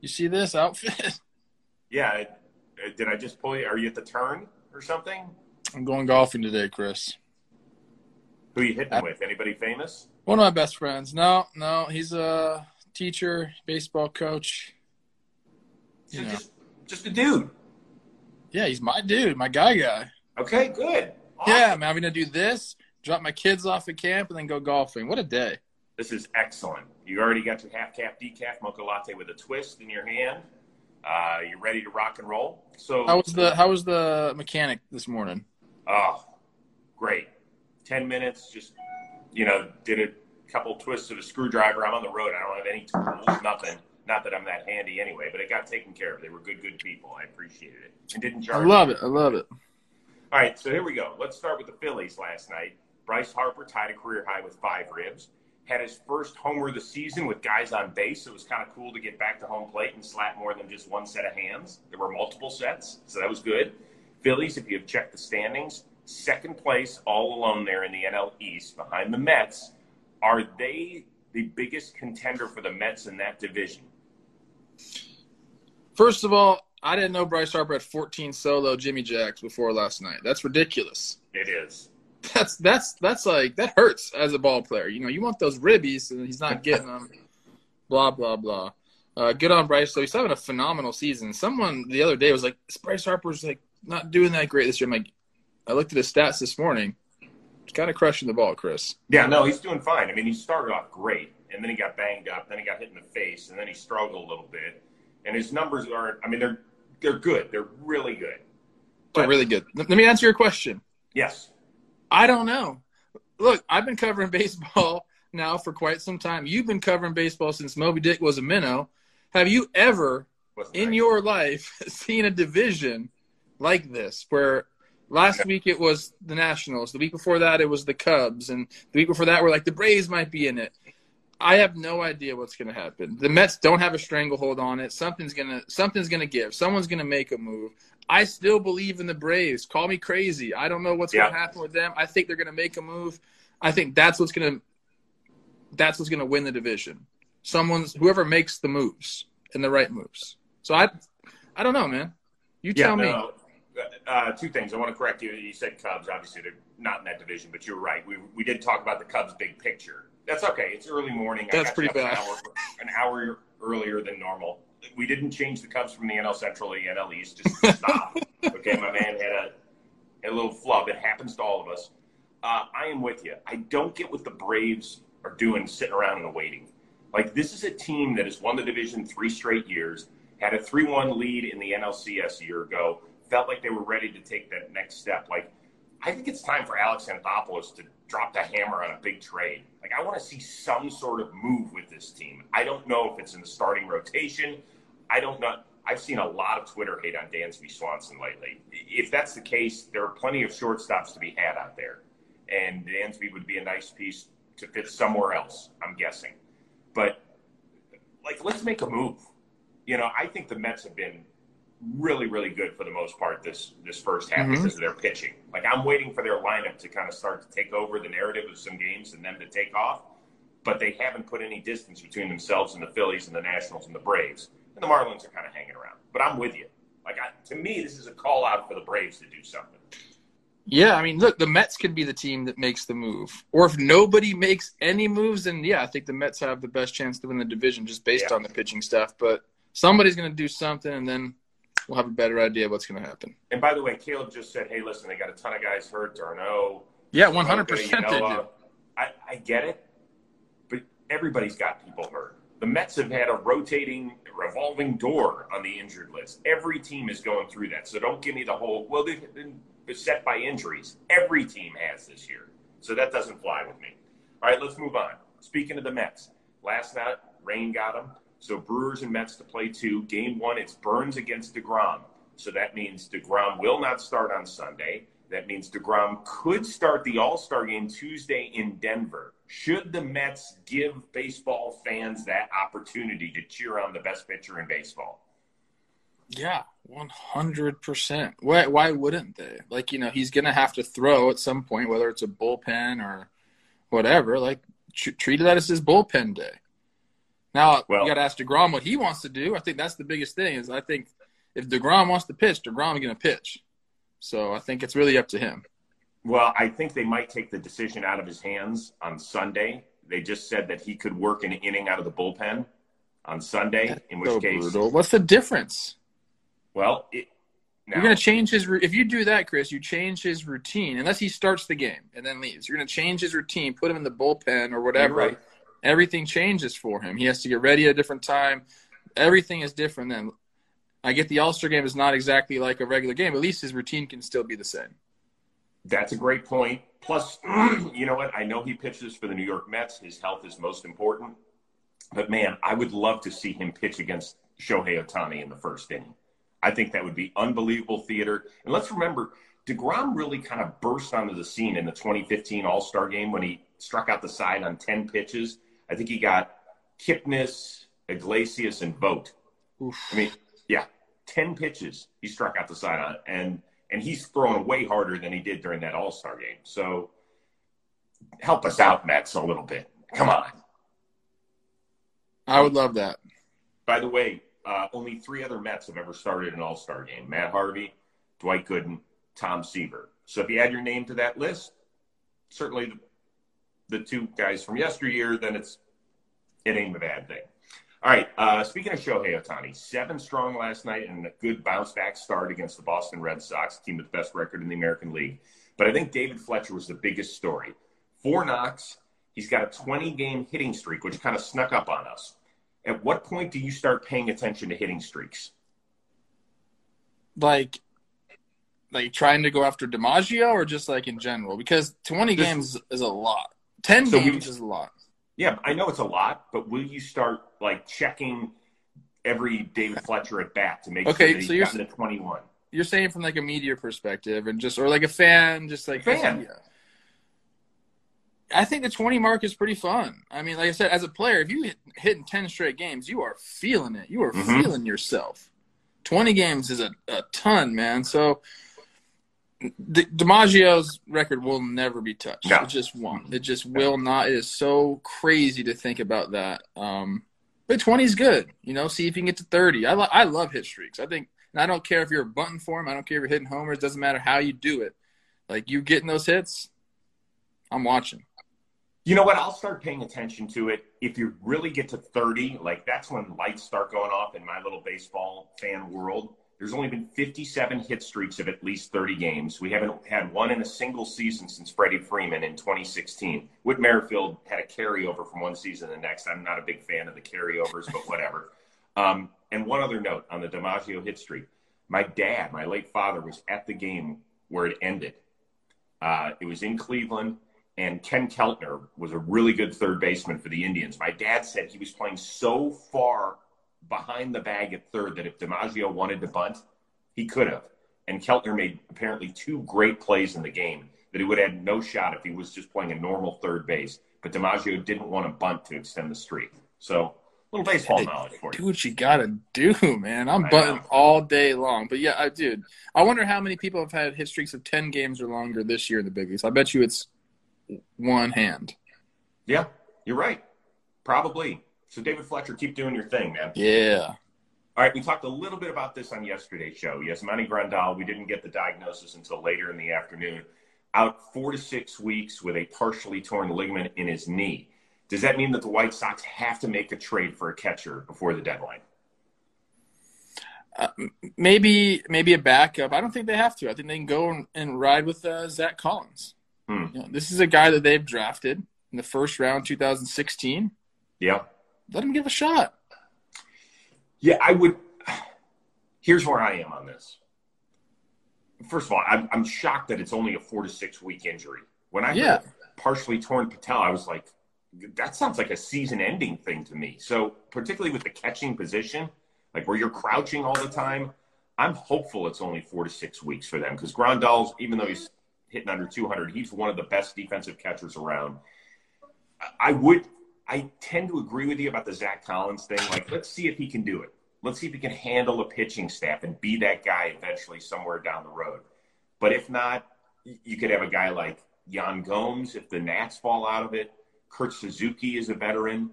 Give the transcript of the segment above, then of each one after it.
You see this outfit? Yeah. Did I just pull you? Are you at the turn or something? I'm going golfing today, Chris. Who are you hitting with? Anybody famous? One of my best friends. No, no, he's a teacher, baseball coach. Know. just, just a dude. Yeah, he's my dude, my guy guy. Okay, good. Awesome. Yeah, I'm having to do this, drop my kids off at camp, and then go golfing. What a day. This is excellent. You already got your half cap decaf mocha latte with a twist in your hand. Uh, you're ready to rock and roll. So how was the how was the mechanic this morning? Oh, great. Ten minutes, just you know, did a couple twists of a screwdriver. I'm on the road. I don't have any tools, nothing. Not that I'm that handy anyway, but it got taken care of. They were good, good people. I appreciated it and didn't charge. I love me. it. I love it. All right, so here we go. Let's start with the Phillies last night. Bryce Harper tied a career high with five ribs. Had his first homer of the season with guys on base. It was kind of cool to get back to home plate and slap more than just one set of hands. There were multiple sets, so that was good. Phillies, if you have checked the standings, second place all alone there in the NL East behind the Mets. Are they the biggest contender for the Mets in that division? First of all, I didn't know Bryce Harper had 14 solo Jimmy Jacks before last night. That's ridiculous. It is. That's that's that's like that hurts as a ball player. You know, you want those ribbies, and he's not getting them. blah blah blah. Uh, good on Bryce. So he's having a phenomenal season. Someone the other day was like, Bryce Harper's like not doing that great this year. I'm like, I looked at his stats this morning. He's kind of crushing the ball, Chris. Yeah, no, he's doing fine. I mean, he started off great, and then he got banged up, then he got hit in the face, and then he struggled a little bit. And his numbers aren't. I mean, they're they're good. They're really good. But, they're really good. Let me answer your question. Yes. I don't know. Look, I've been covering baseball now for quite some time. You've been covering baseball since Moby Dick was a minnow. Have you ever in your life seen a division like this where last week it was the Nationals, the week before that it was the Cubs, and the week before that we're like the Braves might be in it. I have no idea what's going to happen. The Mets don't have a stranglehold on it. Something's gonna something's gonna give. Someone's gonna make a move. I still believe in the Braves. Call me crazy. I don't know what's yeah. gonna happen with them. I think they're gonna make a move. I think that's what's gonna that's what's gonna win the division. Someone's whoever makes the moves and the right moves. So I I don't know, man. You tell yeah, no. me. Uh, two things. I want to correct you. You said Cubs. Obviously, they're not in that division, but you're right. We we did talk about the Cubs' big picture that's okay. It's early morning. That's pretty bad. An hour, an hour, earlier than normal. We didn't change the Cubs from the NL Central to the NL East. Just stop. okay, my man had a, a little flub. It happens to all of us. Uh, I am with you. I don't get what the Braves are doing sitting around and waiting. Like, this is a team that has won the division three straight years, had a 3 1 lead in the NLCS a year ago, felt like they were ready to take that next step. Like, I think it's time for Alex Anthopoulos to drop the hammer on a big trade. Like, I want to see some sort of move with this team. I don't know if it's in the starting rotation. I don't know. I've seen a lot of Twitter hate on Dansby Swanson lately. If that's the case, there are plenty of shortstops to be had out there. And Dansby would be a nice piece to fit somewhere else, I'm guessing. But, like, let's make a move. You know, I think the Mets have been really, really good for the most part this this first half mm-hmm. because of their pitching. Like I'm waiting for their lineup to kind of start to take over the narrative of some games and them to take off. But they haven't put any distance between themselves and the Phillies and the Nationals and the Braves. And the Marlins are kind of hanging around. But I'm with you. Like I, to me, this is a call out for the Braves to do something. Yeah, I mean, look, the Mets could be the team that makes the move. Or if nobody makes any moves, then yeah, I think the Mets have the best chance to win the division just based yeah. on the pitching stuff. But somebody's going to do something, and then we'll have a better idea of what's going to happen. And by the way, Caleb just said, "Hey, listen, they got a ton of guys hurt. d'Arnaud." Yeah, one hundred percent. I I get it, but everybody's got people hurt. The Mets have had a rotating, revolving door on the injured list. Every team is going through that. So don't give me the whole. Well, they've been beset by injuries. Every team has this year, so that doesn't fly with me. All right, let's move on. Speaking of the Mets, last night rain got them. So Brewers and Mets to play two. Game one, it's Burns against DeGrom. So that means DeGrom will not start on Sunday. That means DeGrom could start the All Star game Tuesday in Denver. Should the Mets give baseball fans that opportunity to cheer on the best pitcher in baseball? Yeah, 100%. Why, why wouldn't they? Like, you know, he's going to have to throw at some point, whether it's a bullpen or whatever. Like, treat it as his bullpen day. Now Well- you got to ask Degrom what he wants to do. I think that's the biggest thing. Is I think if Degrom wants to pitch, Degrom's going to pitch. So I think it's really up to him. Well, I think they might take the decision out of his hands on Sunday. They just said that he could work an inning out of the bullpen on Sunday, in which So case, brutal. What's the difference? well, it, now, You're going to change his. If you do that, Chris, you change his routine. Unless he starts the game and then leaves, you're going to change his routine, put him in the bullpen or whatever. Right. Everything changes for him. He has to get ready at a different time. Everything is different. Then I get the All Star game is not exactly like a regular game. At least his routine can still be the same. That's a great point. Plus, you know what? I know he pitches for the New York Mets. His health is most important. But man, I would love to see him pitch against Shohei Ohtani in the first inning. I think that would be unbelievable theater. And let's remember, DeGrom really kind of burst onto the scene in the 2015 All Star game when he struck out the side on 10 pitches. I think he got Kipnis, Iglesias, and Vogt. Oof. I mean, yeah, 10 pitches he struck out the side on. And and he's throwing way harder than he did during that All Star game. So help us out, Mets, a little bit. Come on. I would love that. By the way, uh, only three other Mets have ever started an All Star game Matt Harvey, Dwight Gooden, Tom Seaver. So if you add your name to that list, certainly the, the two guys from yesteryear, then it's it ain't a bad thing. All right. Uh, speaking of Shohei Ohtani, seven strong last night and a good bounce back start against the Boston Red Sox, team with the best record in the American League. But I think David Fletcher was the biggest story. Four knocks. He's got a 20 game hitting streak, which kind of snuck up on us. At what point do you start paying attention to hitting streaks? Like, like trying to go after DiMaggio or just like in general? Because 20 This- games is a lot. 10 So we- games is a lot. Yeah, I know it's a lot, but will you start like checking every David Fletcher at bat to make Okay, sure so you're gotten to 21? You're saying from like a media perspective and just, or like a fan, just like Fan. Yeah. I think the 20 mark is pretty fun. I mean, like I said, as a player, if you hit hitting 10 straight games, you are feeling it. You are Mhm. feeling yourself. 20 games is a, a ton, man. So D- DiMaggio's record will never be touched. No. It just won't. It just will not. It is so crazy to think about that. Um, but 20 is good. You know, see if you can get to 30. I, lo- I love hit streaks. I think, and I don't care if you're a button for him. I don't care if you're hitting homers. It doesn't matter how you do it. Like you getting those hits, I'm watching. You know what? I'll start paying attention to it. If you really get to 30, like that's when lights start going off in my little baseball fan world. There's only been 57 hit streaks of at least 30 games. We haven't had one in a single season since Freddie Freeman in 2016. Whit Merrifield had a carryover from one season to the next. I'm not a big fan of the carryovers, but whatever. Um, and one other note on the DiMaggio hit streak. My dad, my late father, was at the game where it ended. Uh, it was in Cleveland and Ken Keltner was a really good third baseman for the Indians. My dad said he was playing so far behind the bag at third that if DiMaggio wanted to bunt, he could have. And Keltner made apparently two great plays in the game that he would have had no shot if he was just playing a normal third base. But DiMaggio didn't want to bunt to extend the streak. So, little baseball knowledge for Do you. what you gotta do, man. I'm I butting all day long. But yeah, I dude, I wonder how many people have had hit streaks of 10 games or longer this year in the big leagues. I bet you it's one hand. Yeah, you're right. Probably. So, David Fletcher, keep doing your thing, man. Yeah. All right, we talked a little bit about this on yesterday's show. Yasmani Grandal, we didn't get the diagnosis until later in the afternoon. Out four to six weeks with a partially torn ligament in his knee. Does that mean that the White Sox have to make a trade for a catcher before the deadline? Uh, maybe maybe a backup. I don't think they have to. I think they can go and, and ride with uh, Zack Collins. Hmm. You know, this is a guy that they've drafted in the first round, 2016. Yeah. Let him give a shot. Yeah, I would. Here's where I am on this. First of all, I'm, I'm shocked that it's only a four to six week injury. When I Yeah. heard partially torn patella, I was like, that sounds like a season ending thing to me. So, particularly with the catching position, like where you're crouching all the time, I'm hopeful it's only four to six weeks for them because Grandal's, even though he's hitting under 200, he's one of the best defensive catchers around. I would, I tend to agree with you about the Zack Collins thing. Like, let's see if he can do it. Let's see if he can handle a pitching staff and be that guy eventually somewhere down the road. But if not, you could have a guy like Yan Gomes if the Nats fall out of it. Kurt Suzuki is a veteran.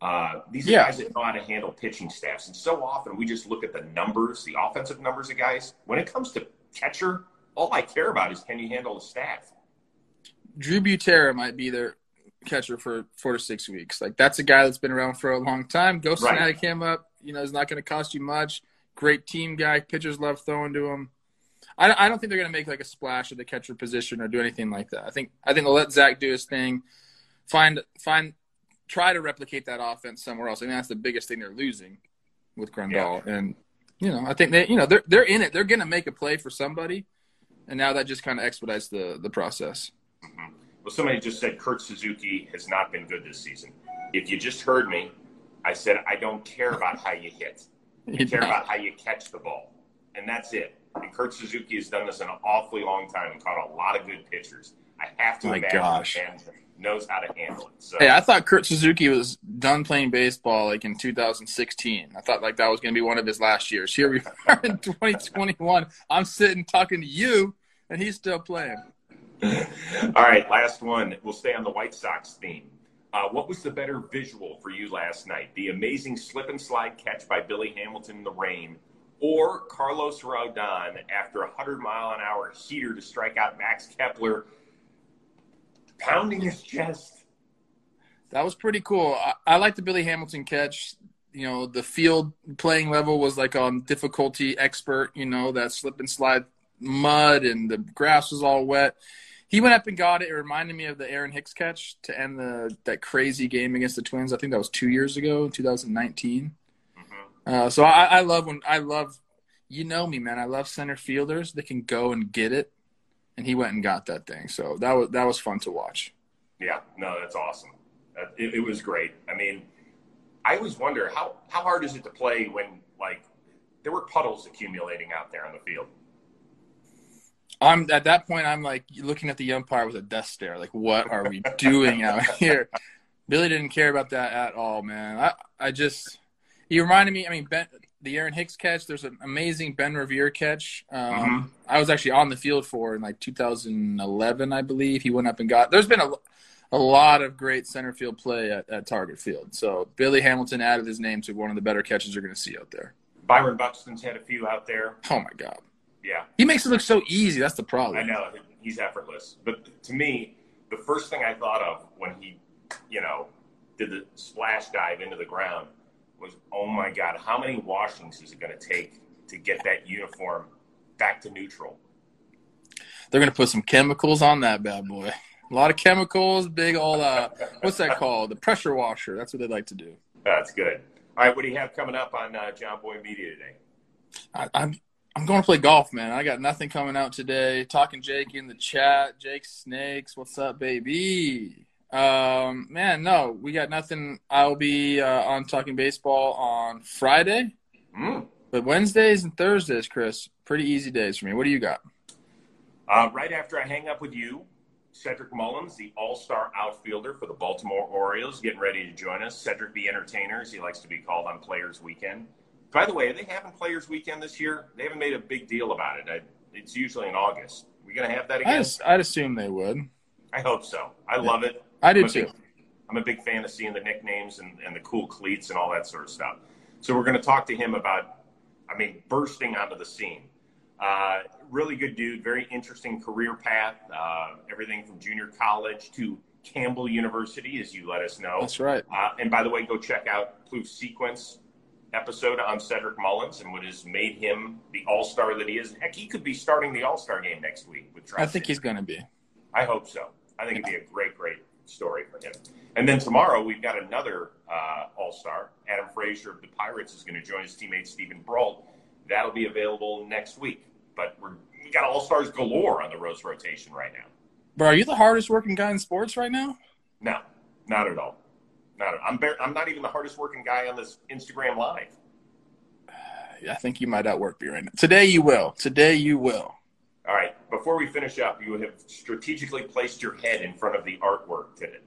Uh, these are Yeah. guys that know how to handle pitching staffs, and so often we just look at the numbers, the offensive numbers of guys. When it comes to catcher, all I care about is can you handle the staff. Drew Butera might be their catcher for four to six weeks. Like that's a guy that's been around for a long time. Go Right. snag him up. You know, it's not going to cost you much. Great team guy. Pitchers love throwing to him. I, I don't think they're going to make like a splash at the catcher position or do anything like that. I think I think they'll let Zack do his thing. Find find try to replicate that offense somewhere else. I mean that's the biggest thing they're losing with Grandal. And you know, I think they you know they're they're in it. They're going to make a play for somebody, and now that just kind of expedites the the process. Mm-hmm. Well, somebody just said Kurt Suzuki has not been good this season. If you just heard me, I said I don't care about how you hit. I care about how you catch the ball, and that's it. And Kurt Suzuki has done this in an awfully long time and caught a lot of good pitchers. I have to My imagine gosh. knows how to handle it. So Hey, I thought Kurt Suzuki was done playing baseball like in 2016. I thought like that was going to be one of his last years. Here we are in 2021. I'm sitting talking to you, and he's still playing. All right, last one. We'll stay on the White Sox theme. Uh, what was the better visual for you last night? The amazing slip and slide catch by Billy Hamilton in the rain, or Carlos Rodon after a 100 mile an hour heater to strike out Max Kepler, pounding his chest? That was pretty cool. I, I like the Billy Hamilton catch. You know, the field playing level was like on difficulty expert. You know, that slip and slide mud and the grass was all wet. He went up and got it. It reminded me of the Aaron Hicks catch to end the that crazy game against the Twins. I think that was two years ago, 2019. Mhm. Uh, so I, I love when I love, you know me, man. I love center fielders that can go and get it, and he went and got that thing. So that was that was fun to watch. Yeah, no, that's awesome. That- It, it was great. I mean, I always wonder how, how hard is it to play when, like, there were puddles accumulating out there on the field? I'm at that point. I'm like looking at the umpire with a death stare. Like, what are we doing out here? Billy didn't care about that at all, man. I I just he reminded me. I mean, ben, the Aaron Hicks catch. There's an amazing Ben Revere catch. Um, Mhm. I was actually on the field for in like 2011, I believe. He went up and got. There's been a a lot of great center field play at, at Target Field. So Billy Hamilton added his name to one of the better catches you're going to see out there. Byron Buxton's had a few out there. Oh my God, Yeah, he makes it look so easy. That's the problem. I know he's effortless. But to me, the first thing I thought of when he, you know, did the splash dive into the ground was, oh my God, how many washings is it going to take to get that uniform back to neutral? They're gonna put some chemicals on that bad boy. A lot of chemicals, big old uh, what's that called? The pressure washer. That's what they like to do. That's good. All right, what do you have coming up on uh, Jomboy Media today? I, I'm I'm going to play golf, man. I got nothing coming out today. Talking Jake in the chat. Jake Snakes, what's up, baby? Um, man, no, we got nothing. I'll be uh, on Talking Baseball on Friday, Mm. but Wednesdays and Thursdays, Chris, pretty easy days for me. What do you got? Uh, right after I hang up with you, Cedric Mullins, the all-star outfielder for the Baltimore Orioles, getting ready to join us. Cedric the Entertainer, as he likes to be called on Players Weekend. By the way, are they having Players Weekend this year? They haven't made a big deal about it. I, it's usually in August. we going to have that I again? I'd assume they would. I hope so. I love it. I do I'm a too. big- I'm a big fan of seeing the nicknames and, and the cool cleats and all that sort of stuff. So we're going to talk to him about, I mean, bursting onto the scene. Uh, really good dude, very interesting career path. Uh, everything from junior college to Campbell University, as you let us know. That's right. Uh, and by the way, go check out Plouffe Sequence episode on Cedric Mullins and what has made him the all star that he is. Heck, he could be starting the all star game next week with I think he's going to be. I hope so. I think it'd be a great, great story for him. And then tomorrow we've got another uh, All Star. Adam Frazier of the Pirates is going to join his teammate Steven Brault. That'll be available next week. But we're, we got All Stars galore on the Rose rotation right now. Bro, are you the hardest working guy in sports right now? No, not at all. Not. I'm. Bar- I'm not even the hardest working guy on this Instagram live. I think you might outwork me right now. Today you will. Today you will. All right. Before we finish up, you have strategically placed your head in front of the artwork today.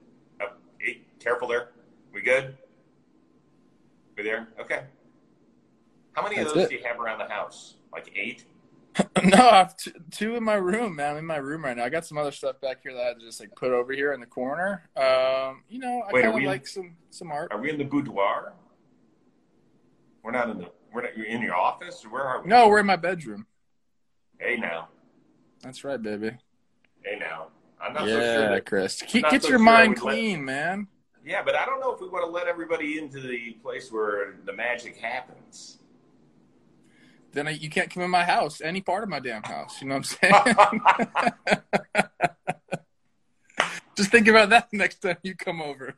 Oh, hey, careful there. We good? We there? Okay. How many That's of those it. do you have around the house? Like eight? no, I have t- two in my room, man. I'm in my room right now. I got some other stuff back here that I had to just like put over here in the corner. Um, you know, I kind of like some some art. Are we in the boudoir? We're not in the. We're not, you're in your office. Or where are we? No, we're in my bedroom. Hey now. That's right, baby. Hey now. I'm not so yeah, sure that. Chris. Keep, get so your sure mind would let- clean, man. Yeah, but I don't know if we want to let everybody into the place where the magic happens. Then I, you can't come in my house, any part of my damn house. You know what I'm saying? Just think about that next time you come over.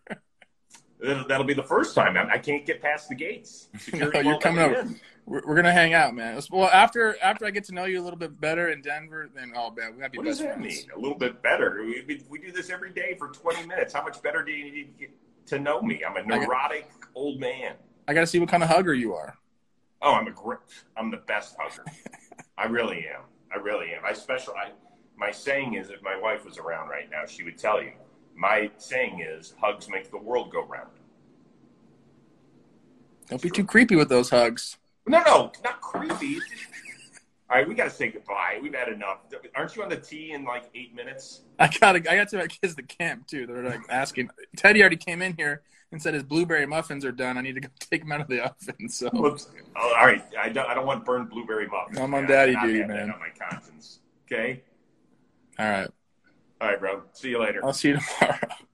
That'll, that'll be the first time. I, can't get past the gates. Security No, you're coming over. in. We're, we're gonna hang out, man. Well, after after I get to know you a little bit better in Denver, then oh man, we gotta be What does best that friends. mean? A little bit better. We, we, do this every day for 20 minutes. How much better do you need to, get to know me? I'm a got- neurotic old man. I gotta see what kind of hugger you are. Oh, I'm a gr- I'm the best hugger. I really am. I really am. I special. I my saying is, if my wife was around right now, she would tell you. My saying is, hugs make the world go round. Don't be too creepy with those hugs. No, no, not creepy. All right, we got to say goodbye. We've had enough. Aren't you on the tee in like eight minutes? I gotta I got to my kids to camp too. They're like asking. Teddy already came in here and said his blueberry muffins are done. I need to go take them out of the oven. So. Oh, all right, I don't, I don't want burned blueberry muffins. I'm on daddy duty, man. On my conscience. Okay. all right, All right, bro. See you later. I'll see you tomorrow.